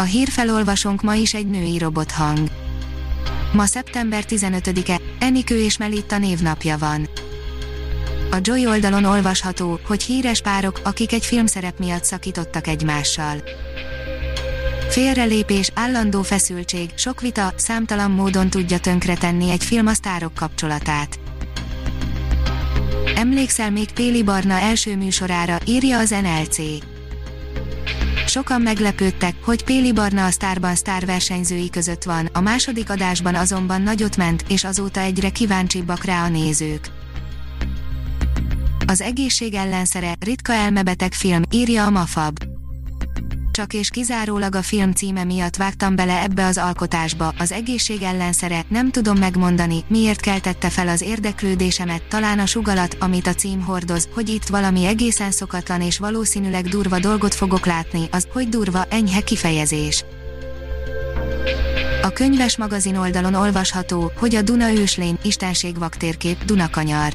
A hírfelolvasónk ma is egy női robothang. Ma szeptember 15-e, Enikő és Melitta névnapja van. A Joy oldalon olvasható, hogy híres párok, akik egy filmszerep miatt szakítottak egymással. Félrelépés, állandó feszültség, sok vita, számtalan módon tudja tönkretenni egy film a sztárok kapcsolatát. Emlékszel még Péli Barna első műsorára, írja az NLC. Sokan meglepődtek, hogy Péli Barna a sztárban sztár versenyzői között van, a második adásban azonban nagyot ment, és azóta egyre kíváncsibbak rá a nézők. Az egészség ellenszere, ritka elmebeteg film, írja a Mafab csak és kizárólag a film címe miatt vágtam bele ebbe az alkotásba, az egészség ellenszere, nem tudom megmondani, miért keltette fel az érdeklődésemet, talán a sugalat, amit a cím hordoz, hogy itt valami egészen szokatlan és valószínűleg durva dolgot fogok látni, az, hogy durva, enyhe kifejezés. A könyves magazin oldalon olvasható, hogy a Duna őslény, istenség vaktérkép, Dunakanyar.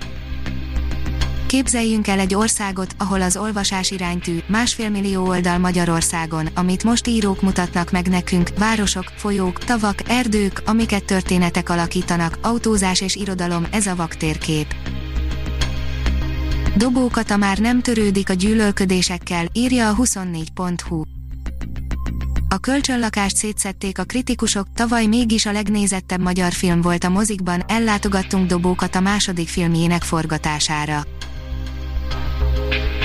Képzeljünk el egy országot, ahol az olvasás iránytű, másfél millió oldal Magyarországon, amit most írók mutatnak meg nekünk, városok, folyók, tavak, erdők, amiket történetek alakítanak, autózás és irodalom, ez a vaktérkép. Dobókata már nem törődik a gyűlölködésekkel, írja a 24.hu. A kölcsönlakást szétszették a kritikusok, tavaly mégis a legnézettebb magyar film volt a mozikban, ellátogattunk Dobókat a második filmjének forgatására.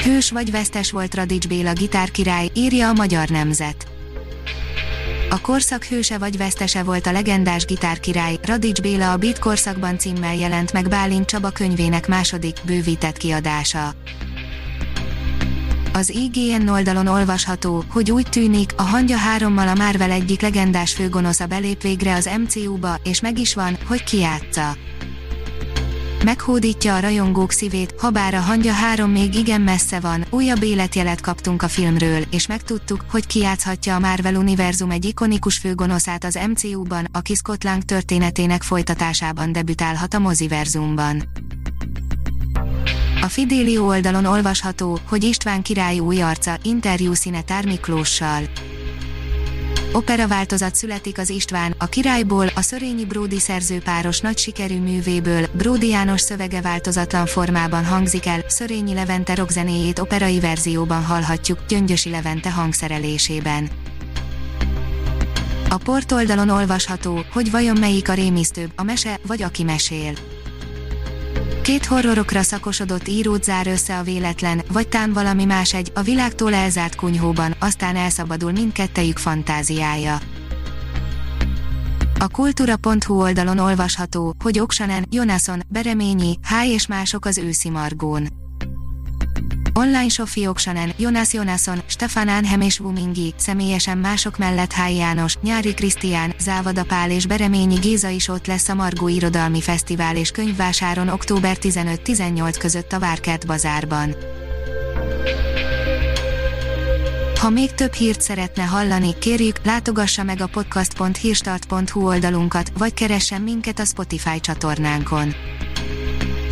Hős vagy vesztes volt Radics Béla gitárkirály, írja a Magyar Nemzet. A korszak hőse vagy vesztese volt a legendás gitárkirály, Radics Béla a Beat korszakban címmel jelent meg Bálint Csaba könyvének második, bővített kiadása. Az IGN oldalon olvasható, hogy úgy tűnik, a hangya hárommal a Marvel egyik legendás főgonosza belép végre az MCU-ba, és meg is van, hogy kiátsza meghódítja a rajongók szívét, habár a hangya három még igen messze van, újabb életjelet kaptunk a filmről, és megtudtuk, hogy kiátszhatja a Marvel univerzum egy ikonikus főgonoszát az MCU-ban, aki Scott Lang történetének folytatásában debütálhat a moziverzumban. A Fidelio oldalon olvasható, hogy István király új arca, interjú Tár Miklóssal opera változat születik az István, a királyból, a Szörényi Bródi szerzőpáros nagy sikerű művéből, Bródi János szövege változatlan formában hangzik el, Szörényi Levente rockzenéjét operai verzióban hallhatjuk, Gyöngyösi Levente hangszerelésében. A portoldalon olvasható, hogy vajon melyik a rémisztőbb, a mese, vagy aki mesél. Két horrorokra szakosodott írót zár össze a véletlen, vagy tán valami más egy, a világtól elzárt kunyhóban, aztán elszabadul mindkettejük fantáziája. A kultúra.hu oldalon olvasható, hogy Oksanen, Jonasson, Bereményi, H és mások az őszi margón. Online Sofi Oksanen, Jonas Jonasson, Stefan Ánhem és Wumingi, személyesen mások mellett Háj János, Nyári Krisztián, Závada Pál és Bereményi Géza is ott lesz a Margó Irodalmi Fesztivál és Könyvvásáron október 15-18 között a Várkert bazárban. Ha még több hírt szeretne hallani, kérjük, látogassa meg a podcast.hírstart.hu oldalunkat, vagy keressen minket a Spotify csatornánkon